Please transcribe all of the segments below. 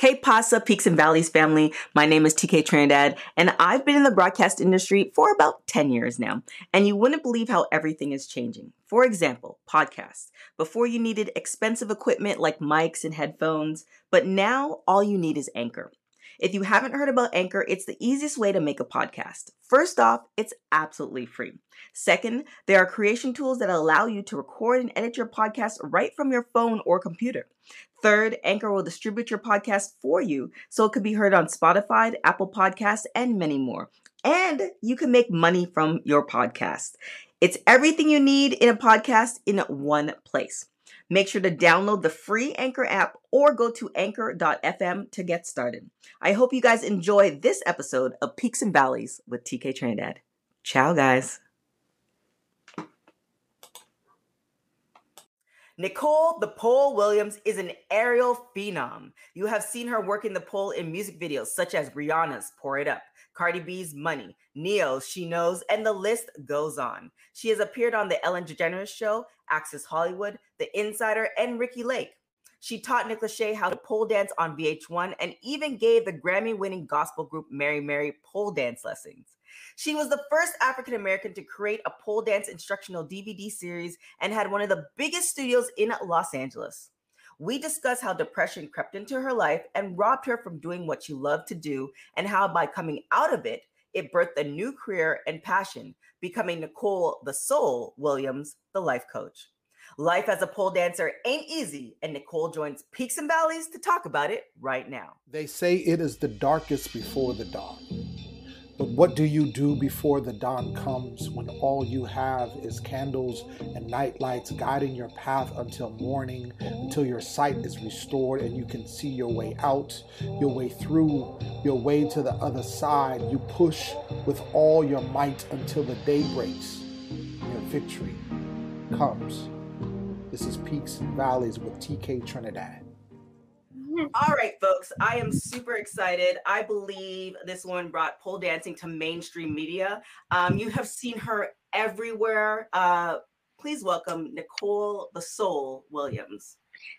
K Pasa Peaks and Valleys family. My name is TK Trinidad, and I've been in the broadcast industry for about 10 years now. And you wouldn't believe how everything is changing. For example, podcasts. Before you needed expensive equipment like mics and headphones, but now all you need is Anchor. If you haven't heard about Anchor, it's the easiest way to make a podcast. First off, it's absolutely free. Second, there are creation tools that allow you to record and edit your podcast right from your phone or computer. Third, Anchor will distribute your podcast for you so it could be heard on Spotify, Apple Podcasts, and many more. And you can make money from your podcast. It's everything you need in a podcast in one place. Make sure to download the free Anchor app or go to anchor.fm to get started. I hope you guys enjoy this episode of Peaks and Valleys with TK Trinidad. Ciao, guys. Nicole the Pole Williams is an aerial phenom. You have seen her working the pole in music videos such as Rihanna's Pour It Up, Cardi B's Money, Ne-Yo's She Knows, and the list goes on. She has appeared on The Ellen DeGeneres Show, Access Hollywood, The Insider, and Ricki Lake. She taught Nick Lachey how to pole dance on VH1 and even gave the Grammy winning gospel group Mary Mary pole dance lessons. She was the first African American to create a pole dance instructional DVD series and had one of the biggest studios in Los Angeles. We discuss how depression crept into her life and robbed her from doing what she loved to do, and how by coming out of it, it birthed a new career and passion, becoming Nicole the Soul Williams, the life coach. Life as a pole dancer ain't easy, and Nicole joins Peaks and Valleys to talk about it right now. They say it is the darkest before the dawn. But what do you do before the dawn comes when all you have is candles and night lights guiding your path until morning, until your sight is restored and you can see your way out, your way through, your way to the other side? You push with all your might until the day breaks and your victory comes. This is Peaks and Valleys with TK Trinidad. All right, folks, I am super excited. I believe this one brought pole dancing to mainstream media. Um, you have seen her everywhere. Uh, please welcome Nicole the Soul Williams.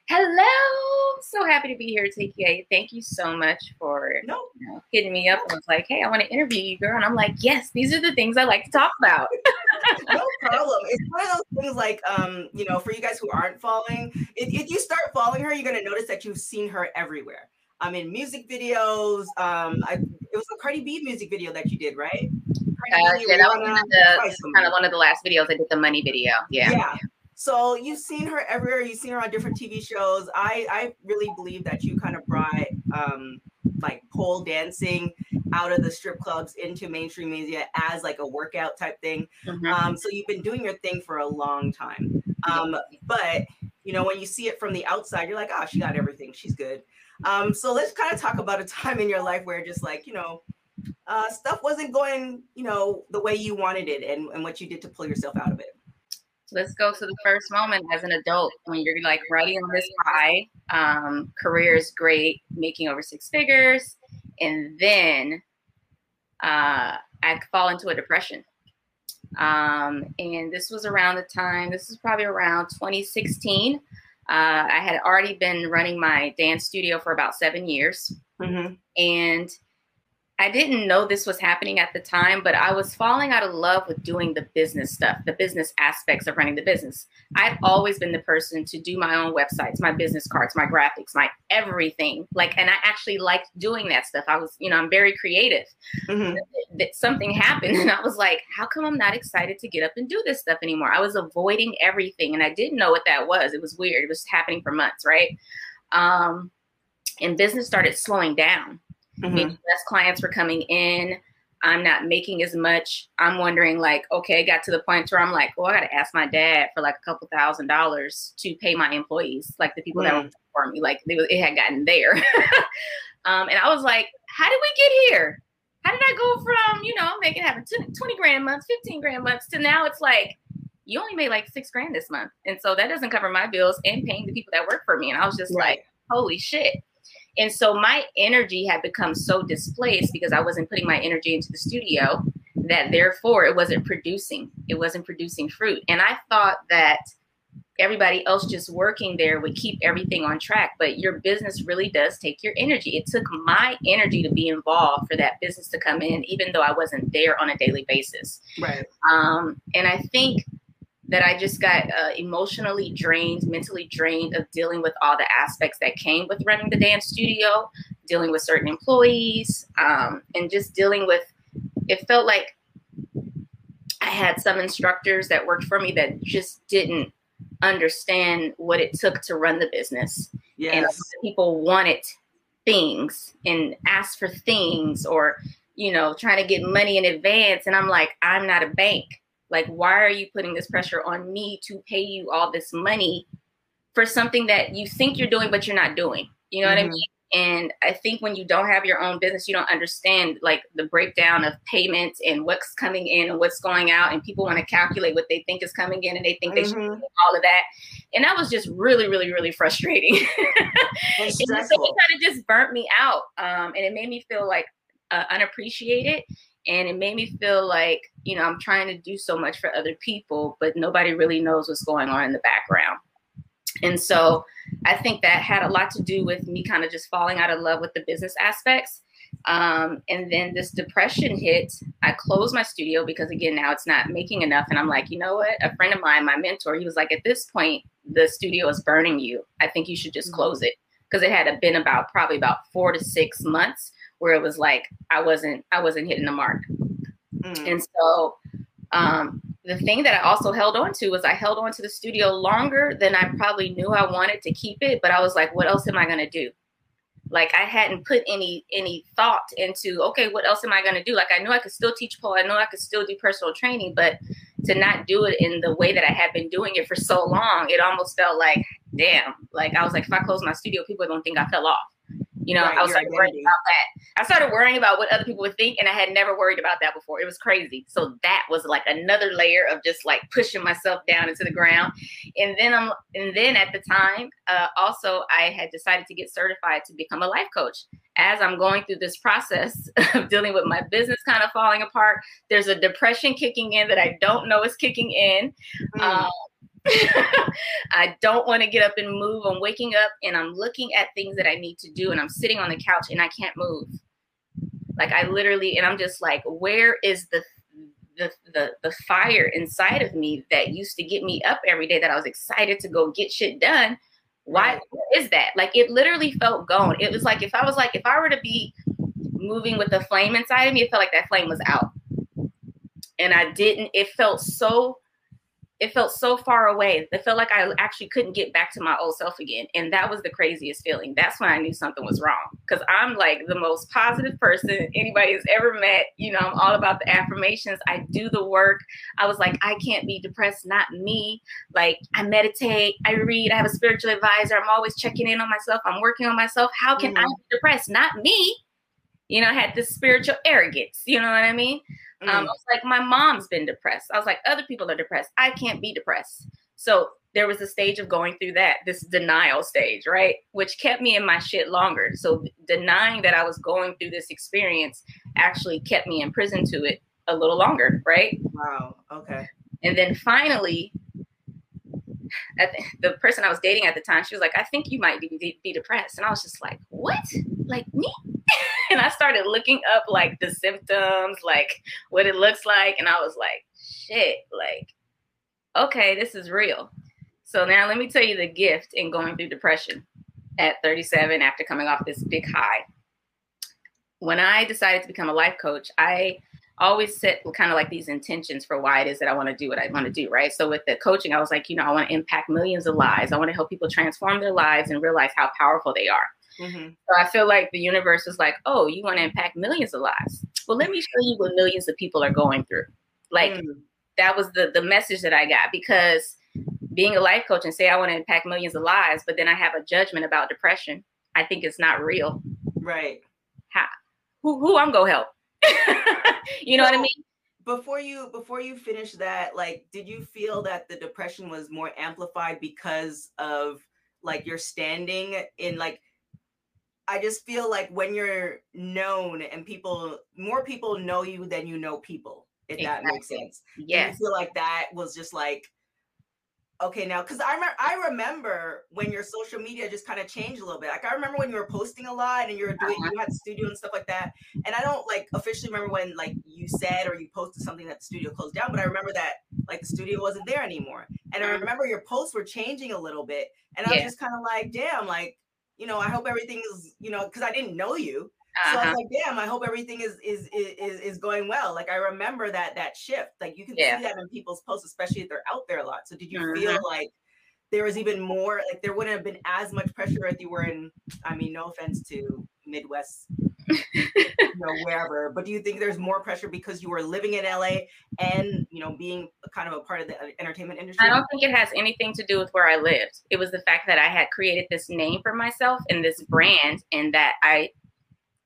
Hello. So happy to be here, TK. Thank you so much for no. you know, hitting me up and was like, hey, I want to interview you, girl. And I'm like, yes, these are the things I like to talk about. no problem. It's one of those things like, um, you know, for you guys who aren't following, if, if you start following her, you're going to notice that you've seen her everywhere. I'm um, in music videos. Um, I, it was a Cardi B music video that you did, right? Uh, yeah, that was one of the, kind of one of the last videos. I did the money video. Yeah. Yeah. So you've seen her everywhere. You've seen her on different TV shows. I I really believe that you kind of brought um, like pole dancing out of the strip clubs into mainstream media as like a workout type thing. Mm-hmm. Um, so you've been doing your thing for a long time. Um, but you know when you see it from the outside, you're like, oh, she got everything. She's good. Um, so let's kind of talk about a time in your life where just like you know uh, stuff wasn't going you know the way you wanted it and, and what you did to pull yourself out of it let's go to the first moment as an adult when you're like riding on this high. Um, career is great, making over six figures, and then uh, I fall into a depression. Um, and this was around the time. This is probably around 2016. Uh, I had already been running my dance studio for about seven years, mm-hmm. and I didn't know this was happening at the time, but I was falling out of love with doing the business stuff, the business aspects of running the business. I've always been the person to do my own websites, my business cards, my graphics, my everything. Like, and I actually liked doing that stuff. I was, you know, I'm very creative. Mm-hmm. That something happened, and I was like, how come I'm not excited to get up and do this stuff anymore? I was avoiding everything, and I didn't know what that was. It was weird. It was happening for months, right? Um, and business started slowing down Mm-hmm. Maybe less clients were coming in. I'm not making as much. I'm wondering, like, okay, I got to the point where I'm like, well, I got to ask my dad for like a couple thousand dollars to pay my employees, like the people mm. that were for me. Like, it, it had gotten there. um, and I was like, how did we get here? How did I go from, you know, making having 20 grand months, 15 grand months to now it's like, you only made like six grand this month. And so that doesn't cover my bills and paying the people that work for me. And I was just right. like, holy shit. And so my energy had become so displaced because I wasn't putting my energy into the studio that therefore it wasn't producing. It wasn't producing fruit. And I thought that everybody else just working there would keep everything on track. But your business really does take your energy. It took my energy to be involved for that business to come in, even though I wasn't there on a daily basis. Right. Um, and I think that I just got uh, emotionally drained, mentally drained of dealing with all the aspects that came with running the dance studio, dealing with certain employees, um, and just dealing with. It felt like I had some instructors that worked for me that just didn't understand what it took to run the business. Yes. And people wanted things and asked for things or, you know, trying to get money in advance. And I'm like, I'm not a bank. Like, why are you putting this pressure on me to pay you all this money for something that you think you're doing, but you're not doing? You know mm-hmm. what I mm-hmm. mean? And I think when you don't have your own business, you don't understand like the breakdown of payments and what's coming in and what's going out. And people want to calculate what they think is coming in and they think mm-hmm. they should mm-hmm. do all of that. And that was just really, really, really frustrating. and so it kind of just burnt me out. Um, and it made me feel like uh, unappreciated. And it made me feel like, you know, I'm trying to do so much for other people, but nobody really knows what's going on in the background. And so I think that had a lot to do with me kind of just falling out of love with the business aspects. Um, and then this depression hit. I closed my studio because, again, now it's not making enough. And I'm like, you know what? A friend of mine, my mentor, he was like, at this point, the studio is burning you. I think you should just mm-hmm. close it because it had been about probably about four to six months where it was like I wasn't I wasn't hitting the mark. Mm. And so um, the thing that I also held on to was I held on to the studio longer than I probably knew I wanted to keep it. But I was like, what else am I going to do? Like I hadn't put any any thought into okay, what else am I going to do? Like I knew I could still teach pole, I know I could still do personal training, but to not do it in the way that I had been doing it for so long, it almost felt like damn. Like I was like, if I close my studio, people are to think I fell off. You know, right, I was like worrying about that. I started worrying about what other people would think, and I had never worried about that before. It was crazy. So that was like another layer of just like pushing myself down into the ground. And then I'm, and then at the time, uh, also I had decided to get certified to become a life coach. As I'm going through this process of dealing with my business kind of falling apart, there's a depression kicking in that I don't know is kicking in. Mm. Um, I don't want to get up and move. I'm waking up and I'm looking at things that I need to do, and I'm sitting on the couch and I can't move. Like I literally, and I'm just like, where is the the the the fire inside of me that used to get me up every day that I was excited to go get shit done? Why is that? Like it literally felt gone. It was like if I was like if I were to be moving with the flame inside of me, it felt like that flame was out. And I didn't, it felt so it felt so far away. It felt like I actually couldn't get back to my old self again. And that was the craziest feeling. That's when I knew something was wrong. Because I'm like the most positive person anybody has ever met. You know, I'm all about the affirmations. I do the work. I was like, I can't be depressed, not me. Like, I meditate, I read, I have a spiritual advisor. I'm always checking in on myself. I'm working on myself. How can mm-hmm. I be depressed? Not me. You know, I had this spiritual arrogance. You know what I mean? Um, mm. Um, I was like, my mom's been depressed. I was like, other people are depressed. I can't be depressed. So there was a stage of going through that, this denial stage, right? Which kept me in my shit longer. So denying that I was going through this experience actually kept me in prison to it a little longer, right? Wow. Okay. And then finally, the person I was dating at the time, she was like, I think you might be, be depressed. And I was just like, what? Like me? and I started looking up like the symptoms, like what it looks like. And I was like, shit, like, okay, this is real. So now let me tell you the gift in going through depression at 37 after coming off this big high. When I decided to become a life coach, I always set kind of like these intentions for why it is that I want to do what I want to do, right? So with the coaching, I was like, you know, I want to impact millions of lives. I want to help people transform their lives and realize how powerful they are. Mm-hmm. So I feel like the universe is like, oh, you want to impact millions of lives. Well, let me show you what millions of people are going through. Like mm-hmm. that was the the message that I got because being a life coach and say I want to impact millions of lives, but then I have a judgment about depression. I think it's not real. Right. How? Who who I'm gonna help? you know so, what I mean? Before you before you finish that, like, did you feel that the depression was more amplified because of like your standing in like I just feel like when you're known and people, more people know you than you know people, if exactly. that makes sense. Yeah. I feel like that was just like, Okay, now because I remember I remember when your social media just kind of changed a little bit. Like I remember when you were posting a lot and you were doing uh-huh. you had studio and stuff like that. And I don't like officially remember when like you said or you posted something that the studio closed down, but I remember that like the studio wasn't there anymore. And I uh-huh. remember your posts were changing a little bit. And I was just kind of like, damn, like, you know, I hope everything is, you know, because I didn't know you. Uh-huh. So I was uh-huh. like, damn, I hope everything is, is is is going well. Like I remember that that shift. Like you can yeah. see that in people's posts, especially if they're out there a lot. So did you mm-hmm. feel like there was even more like there wouldn't have been as much pressure if you were in I mean, no offense to Midwest, you know, wherever, but do you think there's more pressure because you were living in LA and you know being kind of a part of the uh, entertainment industry? I don't think it has anything to do with where I lived. It was the fact that I had created this name for myself and this brand, and that I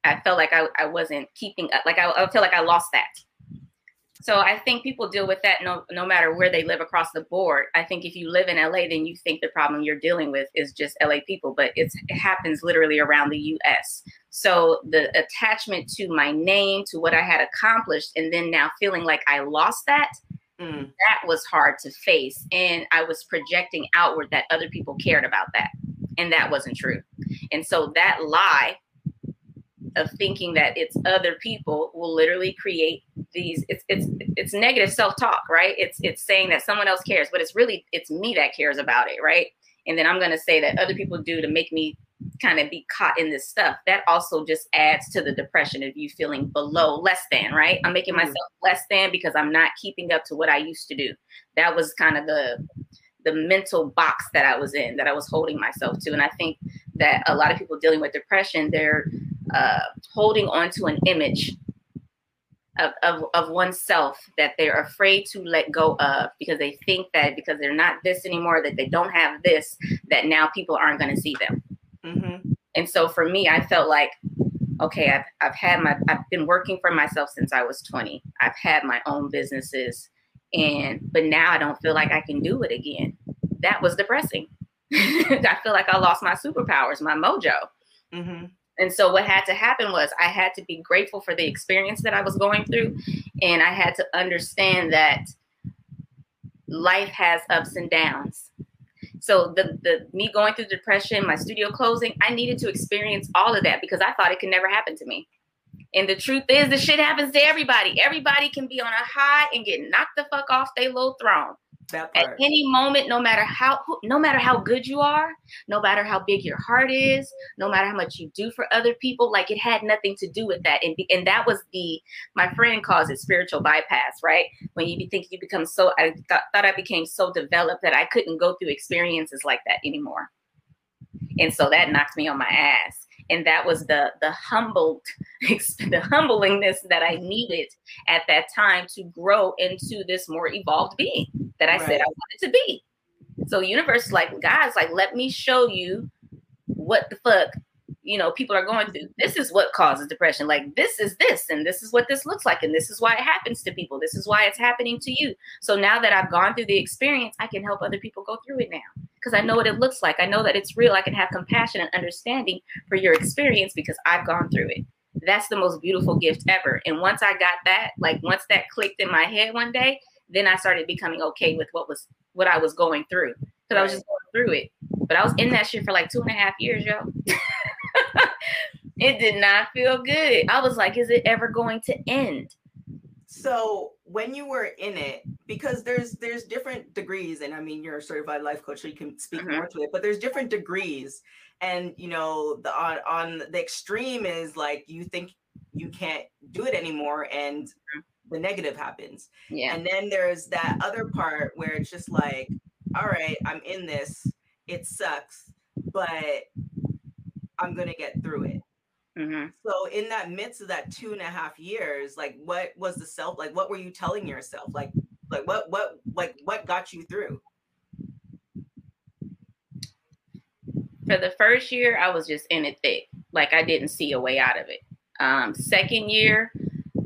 I felt like I, I wasn't keeping up. Like I, I feel like I lost that. So I think people deal with that no no matter where they live across the board. I think if you live in LA, then you think the problem you're dealing with is just LA people, but it happens literally around the US. So the attachment to my name, to what I had accomplished, and then now feeling like I lost that, mm. that was hard to face. And I was projecting outward that other people cared about that. And that wasn't true. And so that lie of thinking that it's other people will literally create these it's it's it's negative self-talk right? It's it's saying that someone else cares but it's really it's me that cares about it right? And then i'm going to say that other people do to make me kind of be caught in this stuff. That also just adds to the depression of you feeling below less than right? I'm making mm-hmm. myself less than because i'm not keeping up to what i used to do. That was kind of the the mental box that i was in that i was holding myself to. And i think that a lot of people dealing with depression they're uh, holding on to an image of, of, of oneself that they're afraid to let go of because they think that because they're not this anymore, that they don't have this, that now people aren't going to see them. Mm-hmm. And so for me, I felt like, okay, I've, I've had my, I've been working for myself since I was 20. I've had my own businesses and, but now I don't feel like I can do it again. That was depressing. I feel like I lost my superpowers, my mojo. Mm-hmm. And so what had to happen was I had to be grateful for the experience that I was going through. And I had to understand that life has ups and downs. So the the me going through depression, my studio closing, I needed to experience all of that because I thought it could never happen to me. And the truth is, the shit happens to everybody. Everybody can be on a high and get knocked the fuck off their low throne. At any moment, no matter how no matter how good you are, no matter how big your heart is, no matter how much you do for other people, like it had nothing to do with that. And and that was the my friend calls it spiritual bypass, right? When you think you become so I th- thought I became so developed that I couldn't go through experiences like that anymore. And so that knocked me on my ass and that was the the humbled the humblingness that i needed at that time to grow into this more evolved being that i right. said i wanted to be so universe like guys like let me show you what the fuck you know people are going mm-hmm. through this is what causes depression. Like this is this and this is what this looks like and this is why it happens to people. This is why it's happening to you. So now that i've gone through the experience i can help other people go through it now because i know what it looks like. I know that it's real. I can have compassion and understanding for your experience because i've gone through it. That's the most beautiful gift ever. And once i got that like once that clicked in my head one day then i started becoming okay with what was what i was going through because i was just going through it. But i was in that shit for like two and a half years yo it did not feel good. I was like, is it ever going to end? So when you were in it, because there's there's different degrees, and I mean you're a certified life coach, so you can speak mm-hmm. more to it, but there's different degrees. And you know, the on on the extreme is like you think you can't do it anymore and mm-hmm. the negative happens. Yeah. And then there's that other part where it's just like, all right, I'm in this, it sucks, but I'm gonna get through it. Mm-hmm. So in that midst of that two and a half years, like what was the self like what were you telling yourself? Like like what what like what got you through? For the first year, I was just in it thick. Like I didn't see a way out of it. Um, second year,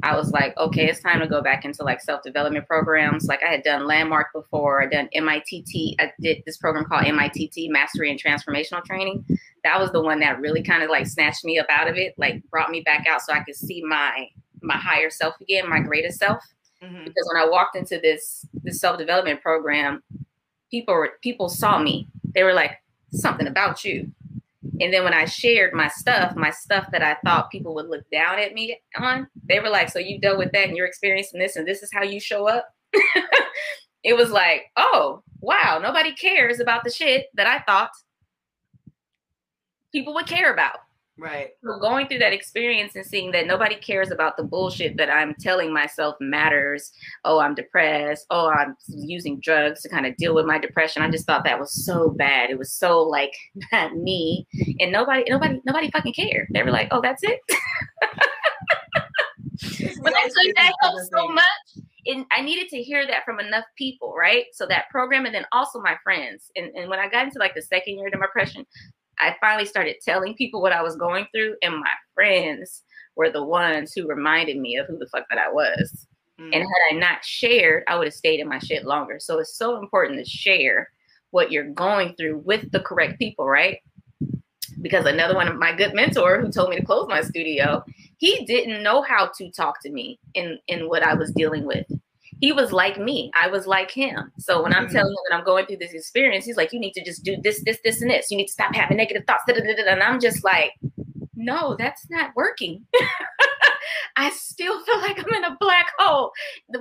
I was like, okay, it's time to go back into like self development programs. Like I had done Landmark before, I done MITT. I did this program called MITT, Mastery and Transformational Training. That was the one that really kind of like snatched me up out of it, like brought me back out so I could see my my higher self again, my greatest self. Mm-hmm. Because when I walked into this this self development program, people were people saw me. They were like, something about you. And then when I shared my stuff, my stuff that I thought people would look down at me on, they were like, So you dealt with that and you're experiencing this and this is how you show up? it was like, Oh, wow, nobody cares about the shit that I thought people would care about. Right. So going through that experience and seeing that nobody cares about the bullshit that I'm telling myself matters. Oh, I'm depressed. Oh, I'm using drugs to kind of deal with my depression. I just thought that was so bad. It was so like not me. And nobody, nobody, nobody fucking cared. They were like, oh, that's it. but like that helped so much. And I needed to hear that from enough people, right? So that program, and then also my friends. And, and when I got into like the second year of depression, I finally started telling people what I was going through, and my friends were the ones who reminded me of who the fuck that I was. Mm. And had I not shared, I would have stayed in my shit longer. So it's so important to share what you're going through with the correct people, right? Because another one of my good mentor who told me to close my studio, he didn't know how to talk to me in in what I was dealing with he was like me. I was like him. So when I'm mm-hmm. telling him that I'm going through this experience, he's like, you need to just do this, this, this, and this. You need to stop having negative thoughts. Da, da, da, and I'm just like, no, that's not working. I still feel like I'm in a black hole.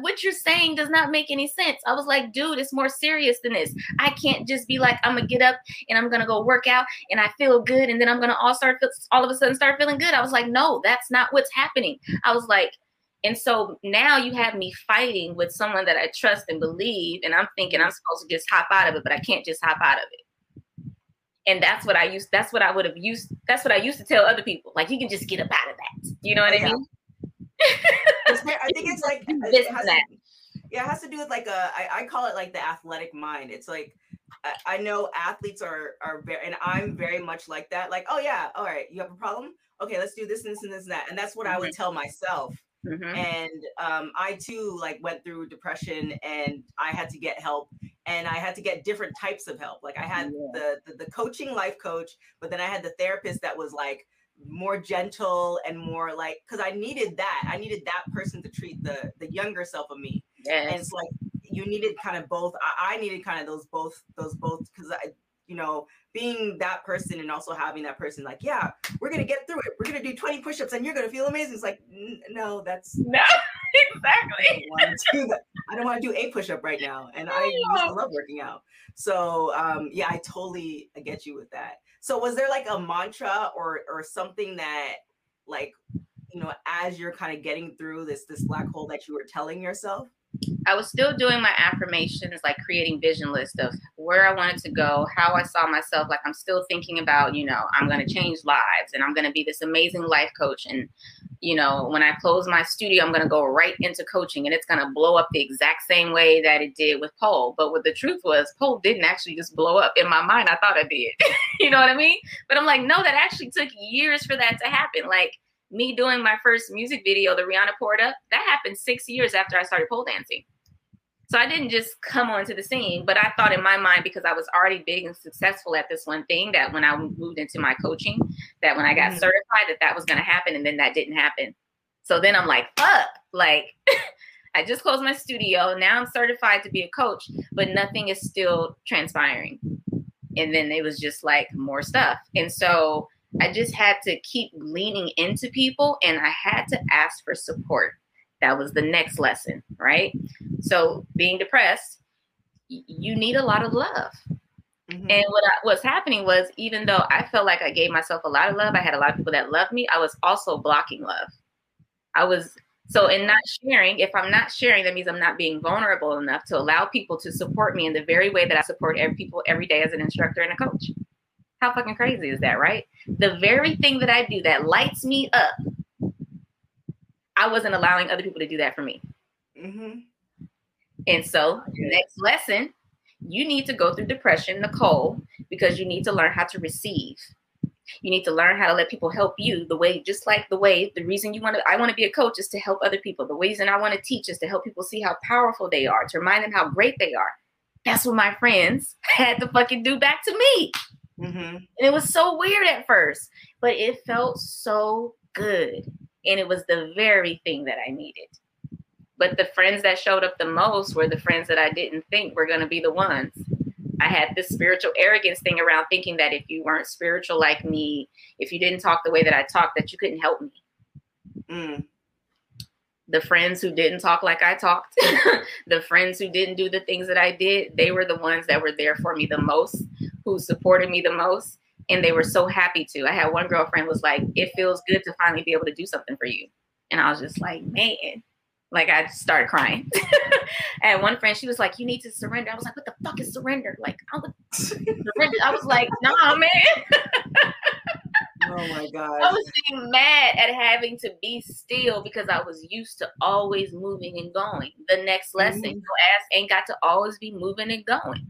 What you're saying does not make any sense. I was like, dude, it's more serious than this. I can't just be like, I'm gonna get up and I'm gonna go work out and I feel good and then I'm gonna all start all of a sudden start feeling good. I was like, no, that's not what's happening. I was like, and so now you have me fighting with someone that I trust and believe, and I'm thinking I'm supposed to just hop out of it, but I can't just hop out of it. And that's what I used. That's what I would have used. That's what I used to tell other people. Like you can just get up out of that. You know what I mean? I think it's like it has to, yeah, it has to do with like a. I, I call it like the athletic mind. It's like I, I know athletes are are very, and I'm very much like that. Like, oh yeah, all right, you have a problem. Okay, let's do this and this and this and that. And that's what I would mm-hmm. tell myself Mm-hmm. And um, I too like went through depression and I had to get help and I had to get different types of help. Like I had yeah. the, the, the coaching life coach, but then I had the therapist that was like more gentle and more like because I needed that. I needed that person to treat the the younger self of me. Yes. And it's like you needed kind of both. I, I needed kind of those both those both because I you know, being that person and also having that person like, yeah, we're gonna get through it. We're gonna do 20 push-ups and you're gonna feel amazing. It's like, no, that's no, exactly. I don't want to do a push-up right now, and I, I love working out. So um, yeah, I totally get you with that. So was there like a mantra or or something that like you know as you're kind of getting through this this black hole that you were telling yourself? I was still doing my affirmations, like creating vision list of where I wanted to go, how I saw myself. Like I'm still thinking about, you know, I'm going to change lives and I'm going to be this amazing life coach. And, you know, when I close my studio, I'm going to go right into coaching and it's going to blow up the exact same way that it did with Pole. But what the truth was, Pole didn't actually just blow up. In my mind, I thought it did. you know what I mean? But I'm like, no, that actually took years for that to happen. Like, me doing my first music video, the Rihanna up, that happened six years after I started pole dancing. So I didn't just come onto the scene, but I thought in my mind because I was already big and successful at this one thing that when I moved into my coaching, that when I got mm-hmm. certified, that that was going to happen, and then that didn't happen. So then I'm like, fuck, like I just closed my studio. Now I'm certified to be a coach, but nothing is still transpiring. And then it was just like more stuff, and so I just had to keep leaning into people and I had to ask for support. That was the next lesson, right? So, being depressed, you need a lot of love. Mm-hmm. And what I, what's happening was, even though I felt like I gave myself a lot of love, I had a lot of people that loved me. I was also blocking love. I was so in not sharing. If I'm not sharing, that means I'm not being vulnerable enough to allow people to support me in the very way that I support every people every day as an instructor and a coach. How fucking crazy is that, right? The very thing that I do that lights me up, I wasn't allowing other people to do that for me. Mm-hmm. And so, next lesson, you need to go through depression, Nicole, because you need to learn how to receive. You need to learn how to let people help you the way, just like the way, the reason you want to, I want to be a coach is to help other people. The reason I want to teach is to help people see how powerful they are, to remind them how great they are. That's what my friends had to fucking do back to me. Mm-hmm. And it was so weird at first, but it felt so good. And it was the very thing that I needed. But the friends that showed up the most were the friends that I didn't think were going to be the ones. I had this spiritual arrogance thing around thinking that if you weren't spiritual like me, if you didn't talk the way that I talked, that you couldn't help me. Mm. The friends who didn't talk like I talked, the friends who didn't do the things that I did, they were the ones that were there for me the most, who supported me the most, and they were so happy to. I had one girlfriend was like, "It feels good to finally be able to do something for you," and I was just like, "Man." Like I started crying. and one friend, she was like, "You need to surrender." I was like, "What the fuck is surrender?" Like I was. I was like, "Nah, man." Oh my god! I was getting mad at having to be still because I was used to always moving and going. The next lesson, mm-hmm. your ass ain't got to always be moving and going.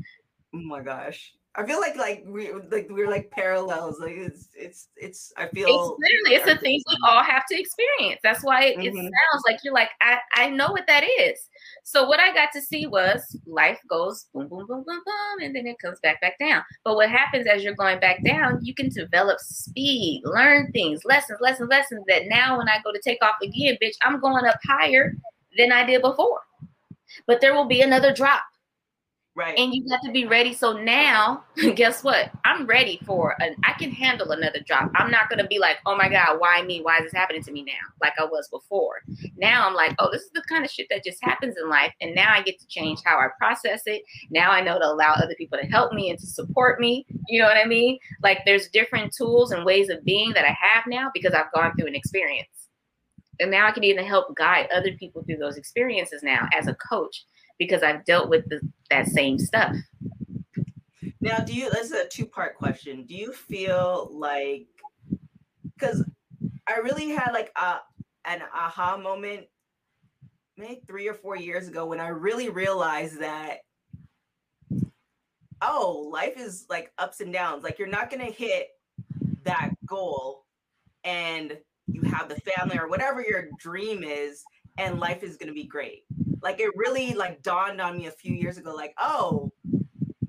Oh my gosh! I feel like like we like we're like parallels. Like it's it's it's. I feel it's literally it's the things we all have to experience. That's why it, mm-hmm. it sounds like you're like I I know what that is. So what I got to see was life goes boom boom boom boom boom, and then it comes back back down. But what happens as you're going back down, you can develop speed, learn things, lessons, lessons, lessons. That now when I go to take off again, bitch, I'm going up higher than I did before. But there will be another drop Right. And you got to be ready. So now, guess what? I'm ready for an I can handle another drop. I'm not gonna be like, oh my God, why me? Why is this happening to me now? Like I was before. Now I'm like, oh, this is the kind of shit that just happens in life. And now I get to change how I process it. Now I know to allow other people to help me and to support me. You know what I mean? Like there's different tools and ways of being that I have now because I've gone through an experience. And now I can even help guide other people through those experiences now as a coach because I've dealt with the, that same stuff. Now, do you, this is a two part question. Do you feel like, because I really had like a, an aha moment maybe three or four years ago when I really realized that, oh, life is like ups and downs. Like you're not going to hit that goal and you have the family or whatever your dream is and life is going to be great like it really like dawned on me a few years ago, like, oh,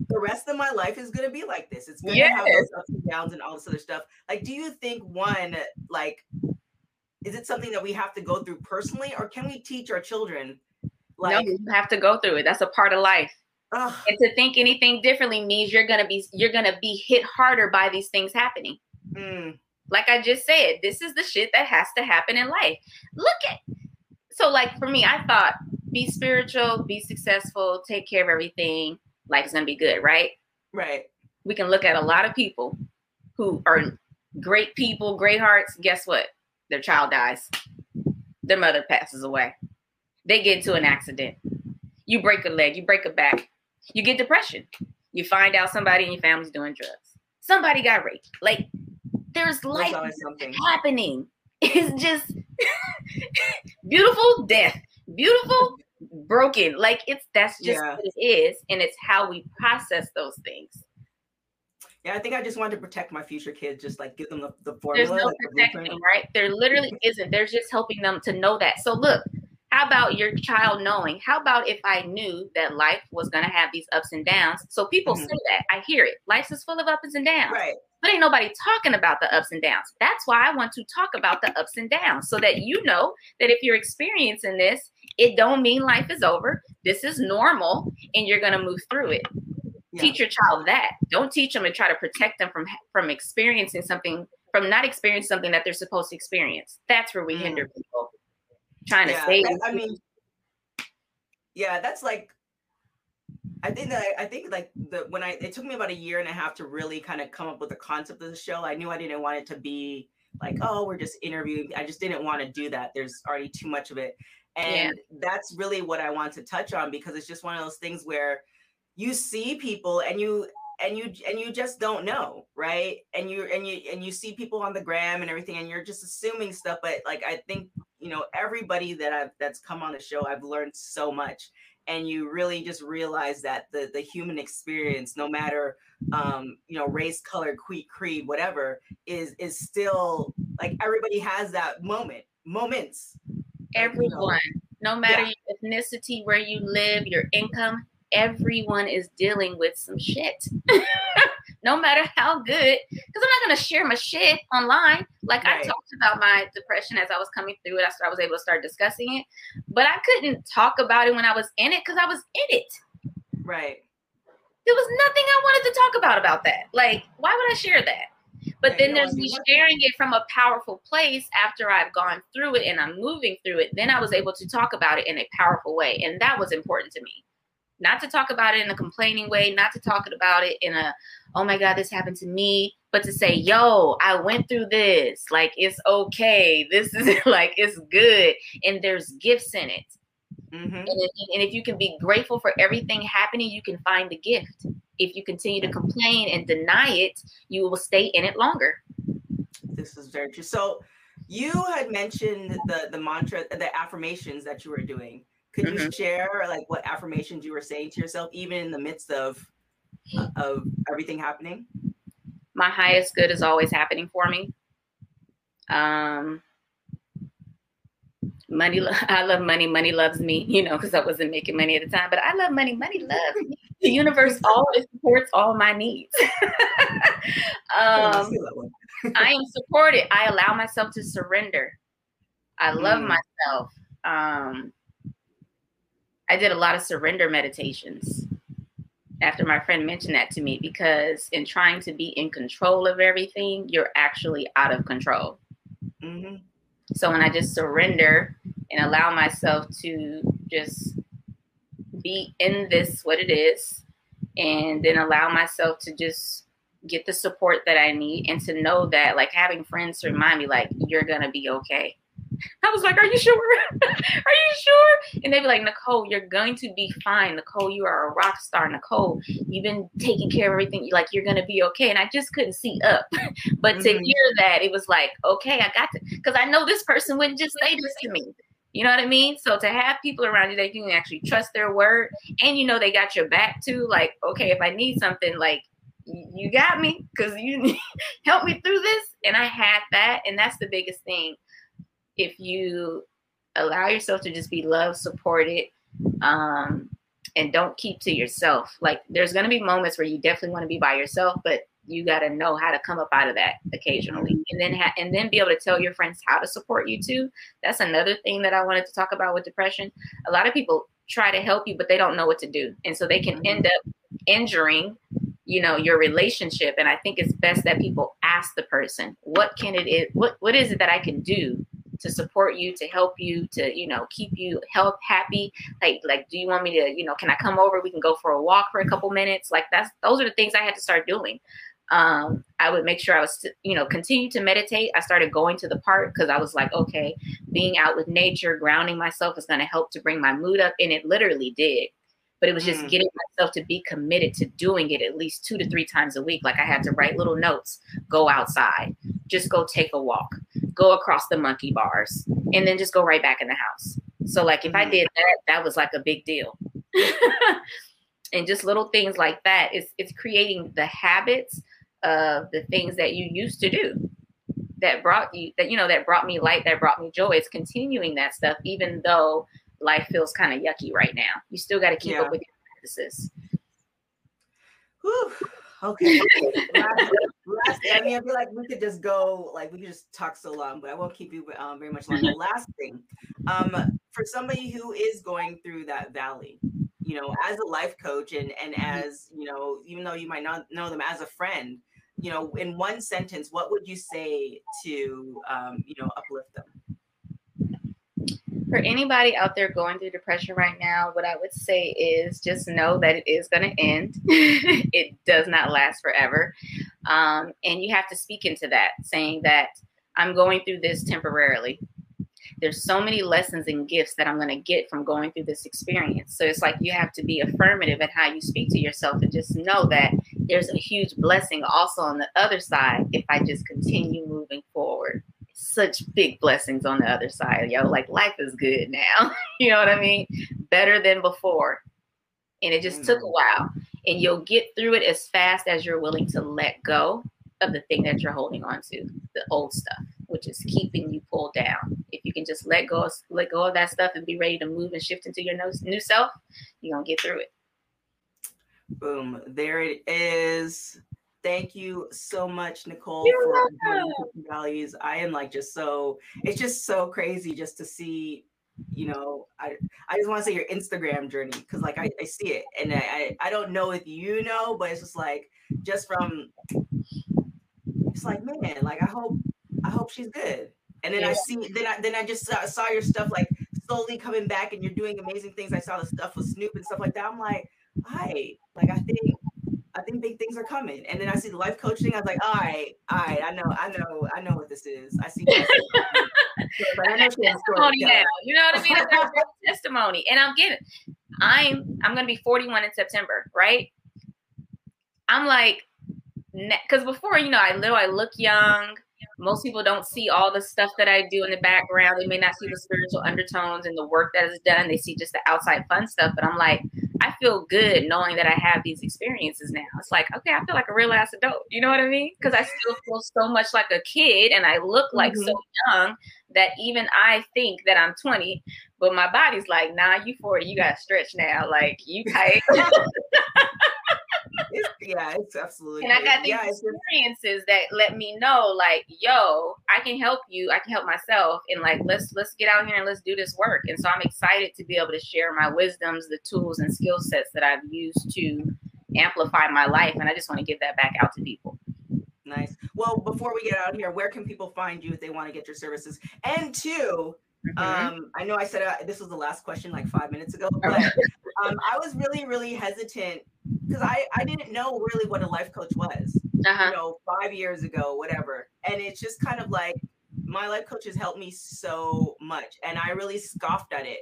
the rest of my life is gonna be like this. It's gonna yes. have those ups and downs and all this other stuff. Like, do you think one, like, is it something that we have to go through personally, or can we teach our children? Like, no, you have to go through it. That's a part of life. Ugh. And to think anything differently means you're gonna be you're gonna be hit harder by these things happening. Mm. Like I just said, this is the shit that has to happen in life. Look at so like for me, I thought be spiritual, be successful, take care of everything. Life is gonna be good, right? Right. We can look at a lot of people who are great people, great hearts. Guess what? Their child dies. Their mother passes away. They get into an accident. You break a leg, you break a back, you get depression. You find out somebody in your family's doing drugs. Somebody got raped. Like there's life happening. It's just beautiful death beautiful, broken. Like it's that's just yeah. what it is, and it's how we process those things. Yeah, I think I just wanted to protect my future kids, just like give them the, the formula. There's no like protecting, the right? There literally isn't. There's just helping them to know that. So look, how about your child knowing? How about if I knew that life was gonna have these ups and downs? So people mm-hmm. say that. I hear it. Life is full of ups and downs. Right. But ain't nobody talking about the ups and downs. That's why I want to talk about the ups and downs so that you know that if you're experiencing this, it don't mean life is over. This is normal and you're going to move through it. Yeah. Teach your child that. Don't teach them and try to protect them from from experiencing something from not experiencing something that they're supposed to experience. That's where we mm. hinder people trying yeah, to save. I mean, yeah, that's like I think that I, I, think like the when I it took me about a year and a half to really kind of come up with the concept of the show. I knew I didn't want it to be like, oh, we're just interviewing. I just didn't want to do that. There's already too much of it. And yeah. that's really what I want to touch on because it's just one of those things where you see people and you and you and you just don't know, right? And you and you and you see people on the gram and everything and you're just assuming stuff but like I think, you know, everybody that I've that's come on the show, I've learned so much and you really just realize that the the human experience no matter um you know race color creed creed whatever is is still like everybody has that moment moments everyone no matter yeah. your ethnicity where you live your income everyone is dealing with some shit no matter how good because i'm not going to share my shit online like right. i talked about my depression as i was coming through it after i was able to start discussing it but i couldn't talk about it when i was in it because i was in it right there was nothing I wanted to talk about about that. Like, why would I share that? But then there's me sharing it from a powerful place after I've gone through it and I'm moving through it. Then I was able to talk about it in a powerful way. And that was important to me. Not to talk about it in a complaining way, not to talk about it in a, oh my God, this happened to me, but to say, yo, I went through this. Like, it's okay. This is like, it's good. And there's gifts in it. Mm-hmm. And, if, and if you can be grateful for everything happening, you can find the gift. If you continue to complain and deny it, you will stay in it longer. This is very true. So, you had mentioned the the mantra, the affirmations that you were doing. Could mm-hmm. you share like what affirmations you were saying to yourself, even in the midst of of everything happening? My highest good is always happening for me. Um, money i love money money loves me you know because i wasn't making money at the time but i love money money loves me the universe always supports all my needs um, i am supported i allow myself to surrender i love mm. myself um, i did a lot of surrender meditations after my friend mentioned that to me because in trying to be in control of everything you're actually out of control mm-hmm. So when I just surrender and allow myself to just be in this, what it is, and then allow myself to just get the support that I need and to know that, like, having friends remind me, like, you're going to be okay. I was like, Are you sure? are you sure? And they'd be like, Nicole, you're going to be fine. Nicole, you are a rock star. Nicole, you've been taking care of everything. Like, you're going to be okay. And I just couldn't see up. but mm-hmm. to hear that, it was like, Okay, I got to, because I know this person wouldn't just say this to me. You know what I mean? So to have people around you that you can actually trust their word and you know they got your back too, like, okay, if I need something, like, you got me because you help me through this. And I had that. And that's the biggest thing if you allow yourself to just be loved, supported, um, and don't keep to yourself. Like there's gonna be moments where you definitely want to be by yourself, but you got to know how to come up out of that occasionally, and then ha- and then be able to tell your friends how to support you too. That's another thing that I wanted to talk about with depression. A lot of people try to help you, but they don't know what to do, and so they can mm-hmm. end up injuring you know your relationship and i think it's best that people ask the person what can it is what what is it that i can do to support you, to help you, to you know keep you health happy. Like like, do you want me to you know can I come over? We can go for a walk for a couple minutes. Like that's those are the things I had to start doing. Um, I would make sure I was, you know, continue to meditate. I started going to the park because I was like, okay, being out with nature, grounding myself is going to help to bring my mood up. And it literally did but it was just mm. getting myself to be committed to doing it at least two to three times a week. Like I had to write little notes, go outside, just go take a walk, go across the monkey bars, and then just go right back in the house. So like if I mm. did that, that was like a big deal. and just little things like that is it's creating the habits of the things that you used to do that brought you that you know that brought me light that brought me joy it's continuing that stuff even though life feels kind of yucky right now. You still got to keep yeah. up with your practices. Whew. Okay. last, last, I mean, I feel like we could just go, like we could just talk so long, but I won't keep you um, very much longer. last thing, um, for somebody who is going through that valley, you know, as a life coach and and as you know, even though you might not know them as a friend, you know, in one sentence, what would you say to um, you know uplift them? For anybody out there going through depression right now, what I would say is just know that it is going to end. it does not last forever. Um, and you have to speak into that, saying that I'm going through this temporarily. There's so many lessons and gifts that I'm going to get from going through this experience. So it's like you have to be affirmative in how you speak to yourself and just know that there's a huge blessing also on the other side if I just continue moving forward such big blessings on the other side, yo. Like life is good now. you know what I mean? Better than before. And it just mm-hmm. took a while. And you'll get through it as fast as you're willing to let go of the thing that you're holding on to, the old stuff, which is keeping you pulled down. If you can just let go, let go of that stuff and be ready to move and shift into your new self, you're gonna get through it. Boom! There it is. Thank you so much, Nicole, You're for values. I am like just so it's just so crazy just to see you know, I I just want to say your Instagram journey because like I, I see it and I, I don't know if you know, but it's just like just from it's like man, like I hope I hope she's good. And then yeah. I see then I then I just saw, saw your stuff like slowly coming back and you're doing amazing things. I saw the stuff with Snoop and stuff like that. I'm like, hi, like I think I think big things are coming. And then I see the life coaching. I was like, all right, all right, I know, I know, I know what this is. I see. but I know testimony now. You know what I mean? testimony. And I'm getting I'm I'm gonna be 41 in September, right? I'm like, because before, you know, I know I look young. Most people don't see all the stuff that I do in the background. They may not see the spiritual undertones and the work that is done. They see just the outside fun stuff. But I'm like, I feel good knowing that I have these experiences now. It's like, okay, I feel like a real ass adult. You know what I mean? Because I still feel so much like a kid and I look like mm-hmm. so young that even I think that I'm 20, but my body's like, nah, you 40, you got stretch now. Like, you tight. it's, yeah, it's absolutely. And I got these yeah, experiences that let me know, like, yo, I can help you. I can help myself, and like, let's let's get out here and let's do this work. And so I'm excited to be able to share my wisdoms, the tools and skill sets that I've used to amplify my life, and I just want to give that back out to people. Nice. Well, before we get out here, where can people find you if they want to get your services? And two, mm-hmm. um, I know I said uh, this was the last question like five minutes ago, but um, I was really, really hesitant because I, I didn't know really what a life coach was, uh-huh. you know, five years ago, whatever. And it's just kind of like my life coach has helped me so much. And I really scoffed at it.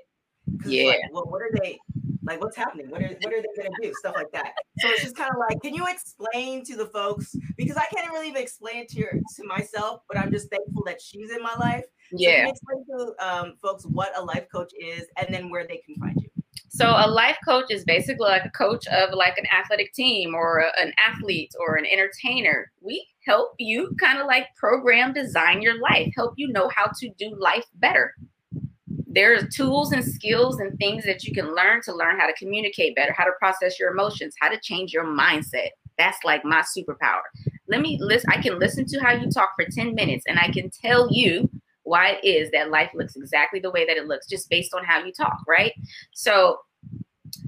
Yeah. Like, well, what are they like? What's happening? What are, what are they going to do? Stuff like that. So it's just kind of like, can you explain to the folks? Because I can't really even explain it to your, to myself, but I'm just thankful that she's in my life. Yeah. So explain to um, folks what a life coach is and then where they can find you. So a life coach is basically like a coach of like an athletic team or a, an athlete or an entertainer. We help you kind of like program design your life, help you know how to do life better. There's tools and skills and things that you can learn to learn how to communicate better, how to process your emotions, how to change your mindset. That's like my superpower. Let me listen. I can listen to how you talk for 10 minutes and I can tell you why it is that life looks exactly the way that it looks just based on how you talk, right? So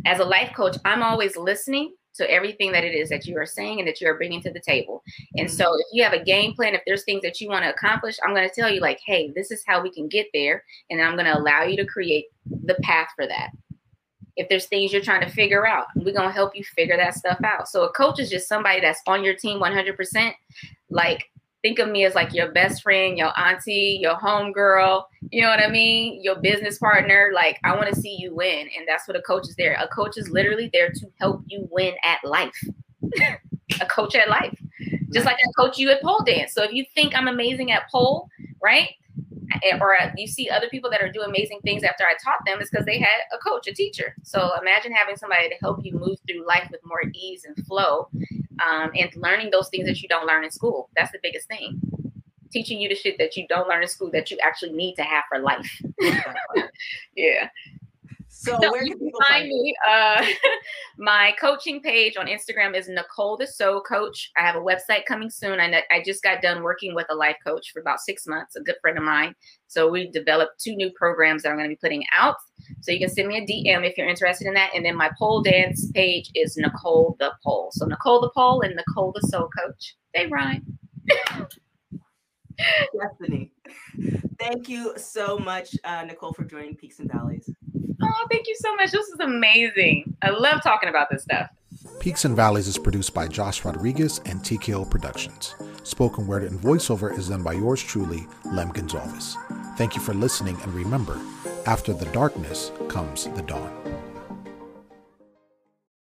as a life coach, I'm always listening to everything that it is that you are saying and that you are bringing to the table. And mm-hmm. so if you have a game plan, if there's things that you want to accomplish, I'm going to tell you like, hey, this is how we can get there. And I'm going to allow you to create the path for that. If there's things you're trying to figure out, we're going to help you figure that stuff out. So a coach is just somebody that's on your team 100%. Like think of me as like your best friend, your auntie, your homegirl, you know what I mean? Your business partner. Like, I want to see you win. And that's what a coach is there. A coach is literally there to help you win at life. a coach at life. Just like I coach you at pole dance. So if you think I'm amazing at pole, right? Eh, or you see other people that are doing amazing things after I taught them, is because they had a coach, a teacher. So imagine having somebody to help you move through life with more ease and flow um, and learning those things that you don't learn in school. That's the biggest thing. Teaching you the shit that you don't learn in school that you actually need to have for life. yeah. So, so where can people find, find me? Uh, my coaching page on Instagram is Nicole the Soul Coach. I have a website coming soon. I, I just got done working with a life coach for about six months, a good friend of mine. So we developed two new programs that I'm going to be putting out. So you can send me a DM if you're interested in that. And then my pole dance page is Nicole the Pole. So Nicole the Pole and Nicole the Soul Coach. They rhyme. Destiny. Thank you so much, uh, Nicole, for joining Peaks and Valleys. Oh, thank you so much. This is amazing. I love talking about this stuff. Peaks and Valleys is produced by Josh Rodriguez and TKO Productions. Spoken word and voiceover is done by yours truly, Lem Gonzalez. Thank you for listening, and remember, after the darkness comes the dawn.